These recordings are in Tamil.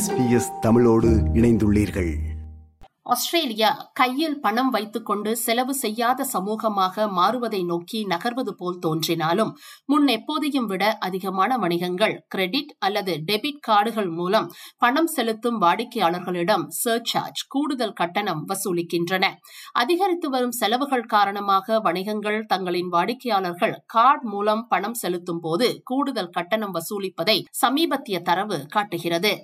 எஸ்பிஎஸ் தமிழோடு இணைந்துள்ளீர்கள். ஆஸ்திரேலியா கையில் பணம் வைத்துக்கொண்டு செலவு செய்யாத சமூகமாக மாறுவதை நோக்கி நகர்வது போல் தோன்றினாலும் முன் எப்போதையும் விட அதிகமான வணிகங்கள் கிரெடிட் அல்லது டெபிட் கார்டுகள் மூலம் பணம் செலுத்தும் வாடிக்கையாளர்களிடம் சர்சார்ஜ் கூடுதல் கட்டணம் வசூலிக்கின்றன. அதிகரித்து வரும் செலவுகள் காரணமாக வணிகங்கள் தங்களின் வாடிக்கையாளர்கள் கார்டு மூலம் பணம் செலுத்தும் போது கூடுதல் கட்டணம் வசூலிப்பதை சமீபத்திய தரவு காட்டுகிறது.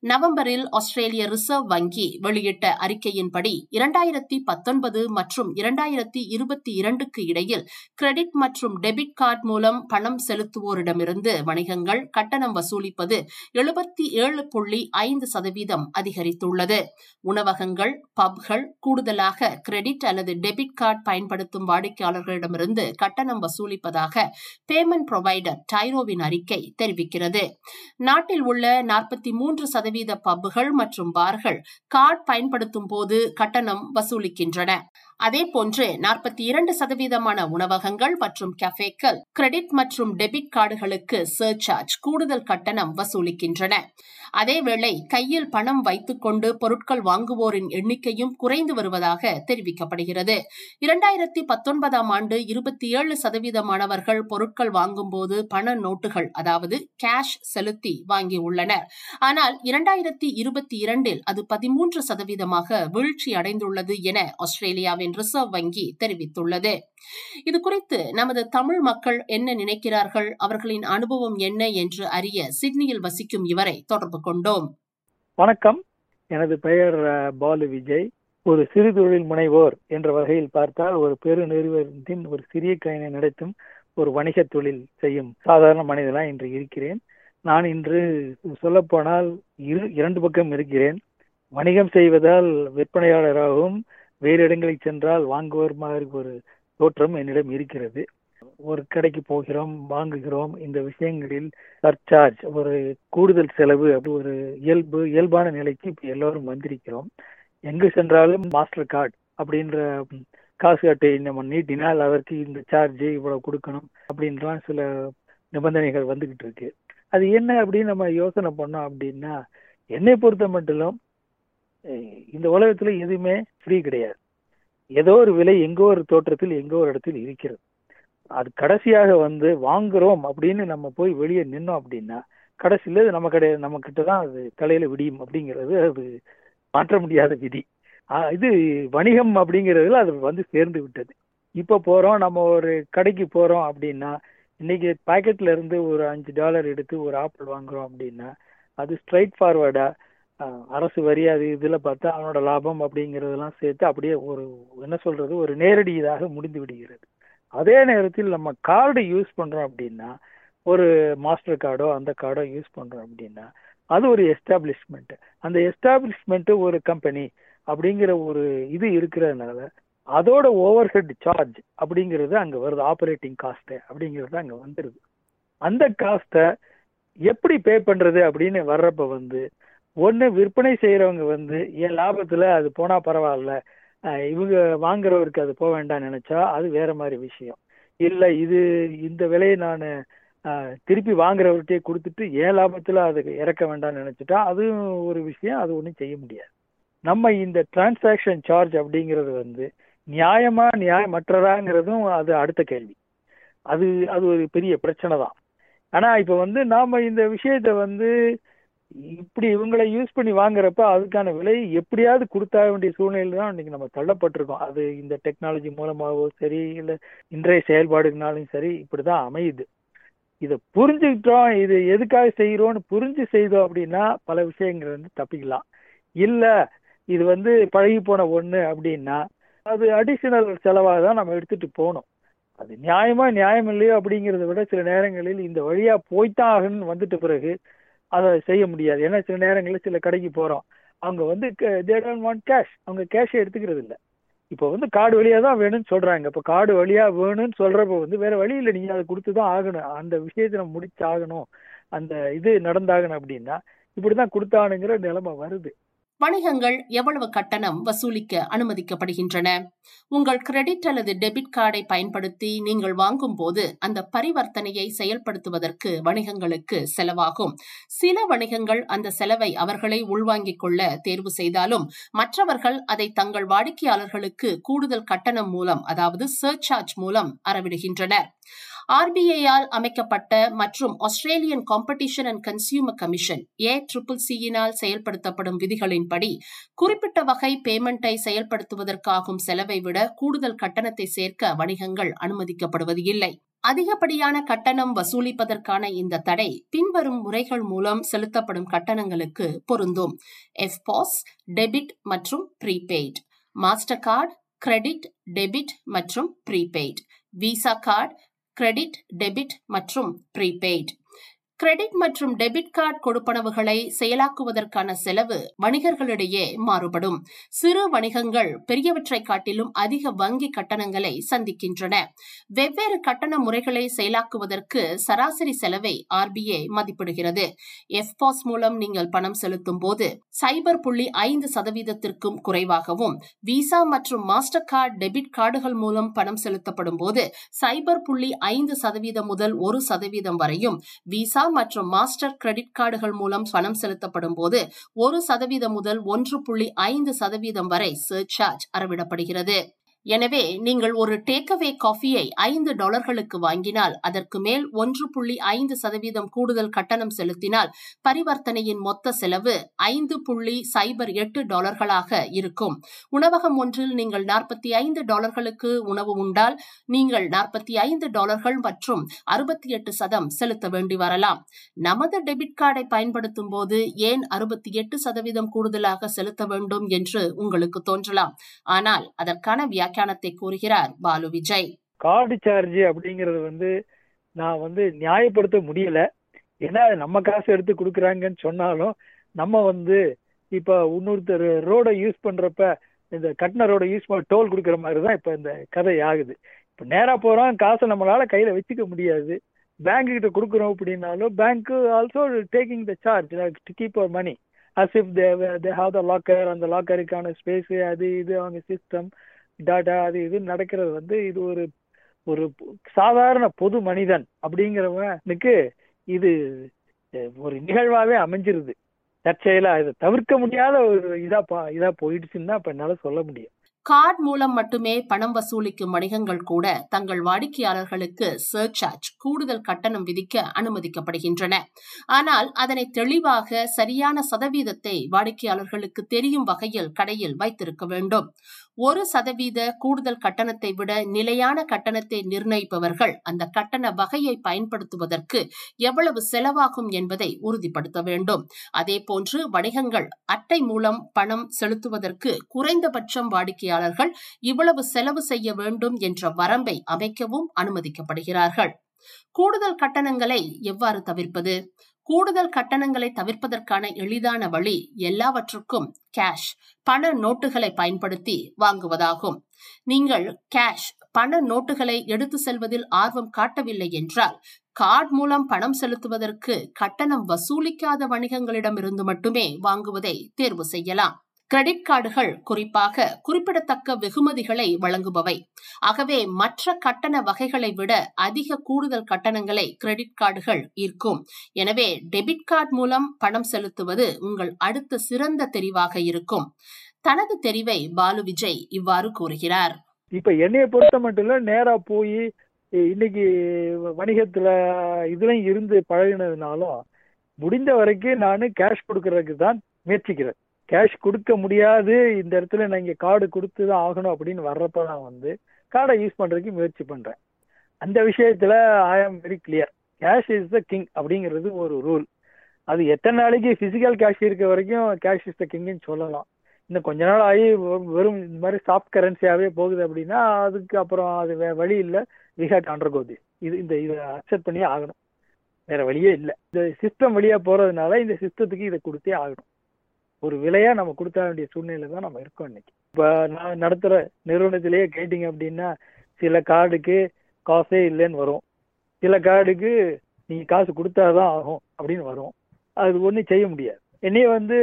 நவம்பரில் ஆஸ்திரேலிய ரிசர்வ் வங்கி வெளியிட்ட அறிக்கையின்படி இரண்டாயிரத்தி பத்தொன்பது மற்றும் இரண்டாயிரத்தி இருபத்தி இரண்டுக்கு இடையில் கிரெடிட் மற்றும் டெபிட் கார்டு மூலம் பணம் செலுத்துவோரிடமிருந்து வணிகங்கள் கட்டணம் வசூலிப்பது எழுபத்தி ஏழு புள்ளி ஐந்து சதவீதம் அதிகரித்துள்ளது. உணவகங்கள் பப்கள் கூடுதலாக கிரெடிட் அல்லது டெபிட் கார்டு பயன்படுத்தும் வாடிக்கையாளர்களிடமிருந்து கட்டணம் வசூலிப்பதாக பேமெண்ட் புரோவைடர் டைரோவின் அறிக்கை தெரிவிக்கிறது. நாட்டில் உள்ள நாற்பத்தி மூன்று சதவீத பப்புகள் மற்றும் பார்கள் கார்டு பயன்படுத்தும் போது கட்டணம் வசூலிக்கின்றன. அதே போன்று நாற்பத்தி இரண்டு சதவீதமான உணவகங்கள் மற்றும் கஃபேக்கள் கிரெடிட் மற்றும் டெபிட் கார்டுகளுக்கு சர்சார்ஜ் கூடுதல் கட்டணம் வசூலிக்கின்றன. அதேவேளை கையில் பணம் வைத்துக்கொண்டு பொருட்கள் வாங்குவோரின் எண்ணிக்கையும் குறைந்து வருவதாக தெரிவிக்கப்படுகிறது. இரண்டாயிரத்தி பத்தொன்பதாம் ஆண்டு இருபத்தி ஏழு சதவீதமானவர்கள் பொருட்கள் வாங்கும்போது பண நோட்டுகள் அதாவது கேஷ் செலுத்தி வாங்கியுள்ளனர் ஆனால் இரண்டாயிரத்தி இருபத்தி இரண்டில் அது பதிமூன்று சதவீதமாக வீழ்ச்சி அடைந்துள்ளது என ஆஸ்திரேலியாவின் ரிசர்வ் வங்கி தெரிவித்துள்ளது. இது குறித்து நமது தமிழ் மக்கள் என்ன நினைக்கிறார்கள் அவர்களின் அனுபவம் என்ன என்று அறிய சிட்னியில் வசிக்கும் இவரை தொடர்பு கொண்டோம். வணக்கம். எனது பெயர் பாலு விஜய். ஒரு சிறு தொழில் முனைவோர் என்ற வகையில் பார்த்தால் ஒரு பெரு நிறுவனத்தின் ஒரு சிறிய கையினை நடத்தும் ஒரு வணிக தொழில் செய்யும் சாதாரண மனிதனாக இன்று இருக்கிறேன். நான் இன்று சொல்லப்போனால் இரு இரண்டு பக்கம் இருக்கிறேன். வணிகம் செய்வதால் விற்பனையாளராகவும் வேறு இடங்களுக்கு சென்றால் வாங்குவர் மாதிரி ஒரு தோற்றம் என்னிடம் இருக்கிறது. ஒரு கடைக்கு போகிறோம் வாங்குகிறோம். இந்த விஷயங்களில் சர்சார்ஜ் ஒரு கூடுதல் செலவு அப்படி ஒரு இயல்பு இயல்பான நிலைக்கு இப்போ எல்லோரும் வந்திருக்கிறோம். எங்கு சென்றாலும் மாஸ்டர் கார்டு அப்படின்ற காசு அட்டையை நம்ம நீட்டினால் அதற்கு இந்த சார்ஜ் இவ்வளவு கொடுக்கணும் அப்படின்லாம் சில நிபந்தனைகள் வந்துகிட்டு இருக்கு. அது என்ன அப்படின்னு நம்ம யோசனை பண்ணோம் அப்படின்னா என்னை பொறுத்த மட்டும் இந்த உலகத்துல எதுவுமே ஃப்ரீ கிடையாது. ஏதோ ஒரு விலை எங்கோ ஒரு தோற்றத்தில் எங்கோ ஒரு இடத்தில் இருக்கிறது. அது கடைசியாக வந்து வாங்குறோம் அப்படின்னு நம்ம போய் வெளியே நின்னோம் அப்படின்னா கடைசியில நம்ம கடை நம்ம கிட்ட தான் அது தலையில விடியும் அப்படிங்கிறது அது மாற்ற முடியாத விதி. இது வணிகம் அப்படிங்கிறதுல அது வந்து சேர்ந்து விட்டது. இப்போ போகிறோம் நம்ம ஒரு கடைக்கு போகிறோம் அப்படின்னா இன்னைக்கு பாக்கெட்ல இருந்து ஒரு அஞ்சு டாலர் எடுத்து ஒரு ஆப்பிள் வாங்குறோம் அப்படின்னா அது ஸ்ட்ரைட் ஃபார்வர்டா அரசு வரி அது இதுல பார்த்தா அவனோட லாபம் அப்படிங்கறதெல்லாம் சேர்த்து அப்படியே ஒரு என்ன சொல்றது ஒரு நேரடி இதாக முடிந்து விடுகிறது. அதே நேரத்தில் நம்ம கார்டு யூஸ் பண்றோம் அப்படின்னா ஒரு மாஸ்டர் கார்டோ அந்த கார்டோ யூஸ் பண்றோம் அப்படின்னா அது ஒரு எஸ்டாப்ளிஷ்மெண்ட் அந்த எஸ்டாப்ளிஷ்மெண்ட் ஒரு கம்பெனி அப்படிங்கிற ஒரு இது இருக்கிறதுனால அதோட ஓவர் ஹெட் சார்ஜ் அப்படிங்கிறது அங்க வருது. ஆப்ரேட்டிங் காஸ்ட் அப்படிங்கிறது அங்க வந்துருது. அந்த காஸ்ட்டை எப்படி பே பண்றது அப்படின்னு வர்றப்ப வந்து ஒன்று விற்பனை செய்கிறவங்க வந்து என் லாபத்தில் அது போனால் பரவாயில்ல. இவங்க வாங்குறவருக்கு அது போக வேண்டாம் நினச்சா அது வேற மாதிரி விஷயம். இல்லை இது இந்த விலையை நான் திருப்பி வாங்குறவர்கிட்டே கொடுத்துட்டு ஏன் லாபத்தில் அது இறக்க வேண்டாம்னு நினச்சிட்டா அதுவும் ஒரு விஷயம். அது ஒன்றும் செய்ய முடியாது. நம்ம இந்த டிரான்சாக்ஷன் சார்ஜ் அப்படிங்கிறது வந்து நியாயமா நியாயமற்றதாங்கிறதும் அது அடுத்த கேள்வி. அது அது ஒரு பெரிய பிரச்சனை தான். ஆனால் இப்போ வந்து நாம் இந்த விஷயத்தை வந்து இப்படி இவங்களை யூஸ் பண்ணி வாங்குறப்ப அதுக்கான விலை எப்படியாவது கொடுத்தாக வேண்டிய சூழ்நிலையில தான் இன்னைக்கு நம்ம தள்ளப்பட்டிருக்கோம். அது இந்த டெக்னாலஜி மூலமாகவோ சரி இல்லை இன்றைய செயல்பாடுனாலும் சரி இப்படிதான் அமையுது. இதை புரிஞ்சுக்கிட்டோம் இது எதுக்காக செய்கிறோம்னு புரிஞ்சு செய்தோம் அப்படின்னா பல விஷயங்கள் வந்து தப்பிக்கலாம். இல்லை இது வந்து பழகி போன ஒன்று அப்படின்னா அது அடிஷனல் செலவாக தான் நம்ம எடுத்துட்டு போகணும். அது நியாயமா நியாயம் இல்லையோ அப்படிங்கிறத விட சில நேரங்களில் இந்த வழியா போய்த்தான் ஆகணும்னு வந்துட்ட பிறகு அதை செய்ய முடியாது. ஏன்னா சில நேரங்களில் சில கடைக்கு போகிறோம் அவங்க வந்து தே டோன்ட் வாண்ட் கேஷ் அவங்க கேஷை எடுத்துக்கிறது இல்லை. இப்போ வந்து கார்டு வழியாக தான் வேணும்னு சொல்கிறாங்க இப்போ கார்டு வழியாக வேணும்னு சொல்கிறப்ப வந்து வேறு வழி இல்லை. நீங்கள் அதை கொடுத்து தான் ஆகணும். அந்த விஷயத்தை நம்ம முடிச்சாகணும். அந்த இது நடந்தாகணும் அப்படின்னா இப்படி தான் கொடுத்தானுங்கிற நிலைமை வருது. வணிகங்கள் எவ்வளவு கட்டணம் வசூலிக்க அனுமதிக்கப்படுகின்றன? உங்கள் கிரெடிட் அல்லது டெபிட் கார்டை பயன்படுத்தி நீங்கள் வாங்கும் போது அந்த பரிவர்த்தனையை செயல்படுத்துவதற்கு வணிகங்களுக்கு செலவாகும். சில வணிகங்கள் அந்த செலவை அவர்களை உள்வாங்கிக் கொள்ள தேர்வு செய்தாலும் மற்றவர்கள் அதை தங்கள் வாடிக்கையாளர்களுக்கு கூடுதல் கட்டணம் மூலம் அதாவது சர்சார்ஜ் மூலம் அறவிடுகின்றனர். ஆர்பிஐயால் அமைக்கப்பட்ட மற்றும் Australian Competition and Consumer Commission A triple சியினால் செயல்படுத்தப்படும் விதிகளின்படி குறிப்பிட்ட வகை பேமெண்டை செயல்படுத்துவதற்காகும் செலவை விட கூடுதல் கட்டணத்தை சேர்க்க வணிகங்கள் அனுமதிக்கப்படுவது இல்லை. அதிகப்படியான கட்டணம் வசூலிப்பதற்கான இந்த தடை பின்வரும் முறைகள் மூலம் செலுத்தப்படும் கட்டணங்களுக்கு பொருந்தும். எஃப்பாஸ் டெபிட் மற்றும் prepaid Mastercard credit debit மற்றும் prepaid Visa card credit debit மற்றும் ப்ரீபெய்ட். கிரெடிட் மற்றும் டெபிட் கார்டு கொடுப்பனவுகளை செயலாக்குவதற்கான செலவு வணிகர்களிடையே மாறுபடும். சிறு வணிகங்கள் பெரியவற்றை காட்டிலும் அதிக வங்கி கட்டணங்களை சந்திக்கின்றன. வெவ்வேறு கட்டண முறைகளை செயலாக்குவதற்கு சராசரி செலவை ஆர்பிஐ மதிப்பிடுகிறது. எஃப்பாஸ் மூலம் நீங்கள் பணம் செலுத்தும் போது சைபர் புள்ளி ஐந்து சதவீதத்திற்கும் குறைவாகவும் விசா மற்றும் மாஸ்டர் கார்டு டெபிட் கார்டுகள் மூலம் பணம் செலுத்தப்படும் போது சைபர் புள்ளி ஐந்து சதவீதம் முதல் ஒரு சதவீதம் வரையும் விசா மற்றும் மாஸ்டர் கிரெடிட் கார்டுகள் மூலம் பணம் செலுத்தப்படும் போது ஒரு சதவீதம் முதல் ஒன்று புள்ளி ஐந்து சதவீதம் வரை சர்சார்ஜ் அறவிடப்படுகிறது. எனவே நீங்கள் ஒரு டேக்அவே காஃபியை ஐந்து டாலர்களுக்கு வாங்கினால் அதற்கு மேல் ஒன்று புள்ளி ஐந்து சதவீதம் கூடுதல் கட்டணம் செலுத்தினால் பரிவர்த்தனையின் மொத்த செலவு ஐந்து புள்ளி சைபர் எட்டு டாலர்களாக இருக்கும். உணவகம் ஒன்றில் நீங்கள் நாற்பத்தி ஐந்து டாலர்களுக்கு உணவு உண்டால் நீங்கள் நாற்பத்தி ஐந்து டாலர்கள் மற்றும் அறுபத்தி எட்டு சதம் செலுத்த வேண்டி வரலாம். நமது டெபிட் கார்டை பயன்படுத்தும் போது ஏன் அறுபத்தி எட்டு சதவீதம் கூடுதலாக செலுத்த வேண்டும் என்று உங்களுக்கு தோன்றலாம். ஆனால் அதற்கான வியாக்கியானத்தை கூறுகிறார் பாலு விஜய். கார்டு சார்ஜ் அப்படிங்கறது வந்து நான் வந்து நியாயப்படுத்த முடியல. ஏன்னா அது நம்ம காசு எடுத்து கொடுக்குறாங்கன்னு சொன்னாலும் நம்ம வந்து இப்ப இன்னொருத்தர் ரோடை யூஸ் பண்றப்ப இந்த கட்டின ரோடை யூஸ் பண்ண டோல் கொடுக்குற மாதிரி தான் இப்ப இந்த கதை ஆகுது. இப்ப நேரா போறோம் காசை நம்மளால கையில வச்சுக்க முடியாது. பேங்க் கிட்ட கொடுக்குறோம் அப்படின்னாலும் bank also taking the charge to keep our money as if they they have the locker அந்த லாக்கருக்கான ஸ்பேஸ் அது இது அவங்க சிஸ்டம் டாட்டா அது இது நடக்கிறது வந்து இது ஒரு ஒரு சாதாரண பொது மனிதன் அப்படிங்கிறவனுக்கு இது ஒரு நிகழ்வாவே அமைஞ்சிருது. தற்செயலா இதை தவிர்க்க முடியாத ஒரு இதா இதா போயிடுச்சுன்னு தான் இப்ப என்னால சொல்ல முடியும். கார்டு மூலம் மட்டுமே பணம் வசூலிக்கும் வணிகங்கள் கூட தங்கள் வாடிக்கையாளர்களுக்கு சர்சார்ஜ் கூடுதல் கட்டணம் விதிக்க அனுமதிக்கப்படுகின்றன. ஆனால் அதனை தெளிவாக சரியான சதவீதத்தை வாடிக்கையாளர்களுக்கு தெரியும் வகையில் கடையில் வைத்திருக்க வேண்டும். ஒரு சதவீத கூடுதல் கட்டணத்தை விட நிலையான கட்டணத்தை நிர்ணயிப்பவர்கள் அந்த கட்டண வகையை பயன்படுத்துவதற்கு எவ்வளவு செலவாகும் என்பதை உறுதிப்படுத்த வேண்டும். அதேபோன்று வணிகங்கள் அட்டை மூலம் பணம் செலுத்துவதற்கு குறைந்தபட்சம் வாடிக்கையாளர்கள் இவ்வளவு செலவு செய்ய வேண்டும் என்ற வரம்பை அமைக்கவும் அனுமதிக்கப்படுகிறார்கள். கூடுதல் கட்டணங்களை எவ்வாறு தவிர்ப்பது? கூடுதல் கட்டணங்களை தவிர்ப்பதற்கான எளிதான வழி எல்லாவற்றுக்கும் கேஷ் பண நோட்டுகளை பயன்படுத்தி வாங்குவதாகும். நீங்கள் கேஷ் பண நோட்டுகளை எடுத்து செல்வதில் ஆர்வம் காட்டவில்லை என்றால் கார்டு மூலம் பணம் செலுத்துவதற்கு கட்டணம் வசூலிக்காத வணிகங்களிடமிருந்து மட்டுமே வாங்குவதை தேர்வு செய்யலாம். கிரெடிட் கார்டுகள் குறிப்பாக குறிப்பிடத்தக்க வெகுமதிகளை வழங்குபவை. ஆகவே மற்ற கட்டண வகைகளை விட அதிக கூடுதல் கட்டணங்களை கிரெடிட் கார்டுகள் ஈர்க்கும். எனவே டெபிட் கார்டு மூலம் பணம் செலுத்துவது உங்கள் அடுத்த சிறந்த தெரிவாக இருக்கும். தனது தெரிவை பாலு விஜய் இவ்வாறு கூறுகிறார். இப்ப என்னைய பொறுத்த மட்டும் இல்ல நேரா போய் இன்னைக்கு வணிகத்துல இதுலயும் இருந்து பழகினதுனாலும் முடிந்த வரைக்கும் நான் கேஷ் கொடுக்கறதுக்கு தான் முயற்சிக்கிறேன். கேஷ் கொடுக்க முடியாது. இந்த இடத்துல நான் இங்கே கார்டு கொடுத்து தான் ஆகணும் அப்படின்னு வர்றப்ப நான் வந்து கார்டை யூஸ் பண்ணுறதுக்கு முயற்சி பண்ணுறேன் அந்த விஷயத்தில் I am very clear cash is the king அப்படிங்கிறது ஒரு ரூல் அது எத்தனை நாளைக்கு ஃபிசிக்கல் கேஷ் இருக்க வரைக்கும் கேஷ் இஸ் த கிங்னு சொல்லலாம். இன்னும் கொஞ்ச நாள் ஆகி வெறும் இந்த மாதிரி சாஃப்ட் கரன்சியாகவே போகுது அப்படின்னா அதுக்கு அப்புறம் அது வே வழி இல்லை. வி ஹேட் அண்டர் கோதி இது இந்த இதை அக்செப்ட் பண்ணியே ஆகணும். வேற வழியே இல்லை. இந்த சிஸ்டம் வழியாக போகிறதுனால இந்த சிஸ்டத்துக்கு இதை கொடுத்தே ஆகணும். ஒரு விலையா நம்ம கொடுத்த வேண்டிய சூழ்நிலை தான் நம்ம இருக்கோம் இன்னைக்கு. இப்போ நான் நடத்துகிற நிறுவனத்திலேயே கேட்டிங்க அப்படின்னா சில கார்டுக்கு காசே இல்லைன்னு வரும். சில கார்டுக்கு நீங்கள் காசு கொடுத்தாதான் ஆகும் அப்படின்னு வரும். அது ஒன்றும் செய்ய முடியாது. என்னையே வந்து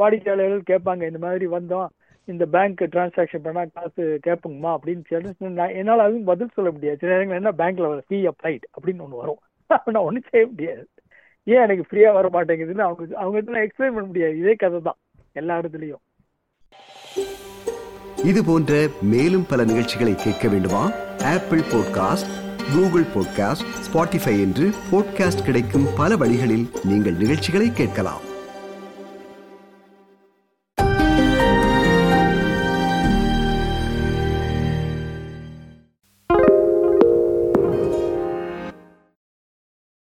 வாடிக்கையாளர்கள் கேட்பாங்க இந்த மாதிரி வந்தோம் இந்த பேங்க் டிரான்சாக்ஷன் பண்ணா காசு கேட்போங்கம்மா அப்படின்னு சொல்லி நான் என்னால் அதுவும் பதில் சொல்ல முடியாது. சில நேரங்கள் என்ன பேங்க்ல வர ஃபீ அப்ளைட் அப்படின்னு ஒன்று வரும். நான் ஒன்றும் செய்ய முடியாது. ஏன் எனக்கு ஃப்ரீயா வர மாட்டேங்குதுன்னு அவங்க அவங்க கிட்ட எக்ஸ்பிளைன் பண்ண முடியாது. இதே கதை தான் எல்லா இடத்துலையும். இது போன்ற மேலும் பல நிகழ்ச்சிகளை கேட்க வேண்டுமா? Apple podcast Google podcast Spotify என்று பாட்காஸ்ட் கிடைக்கும் பல வழிகளில் நீங்கள் நிகழ்ச்சிகளை கேட்கலாம்.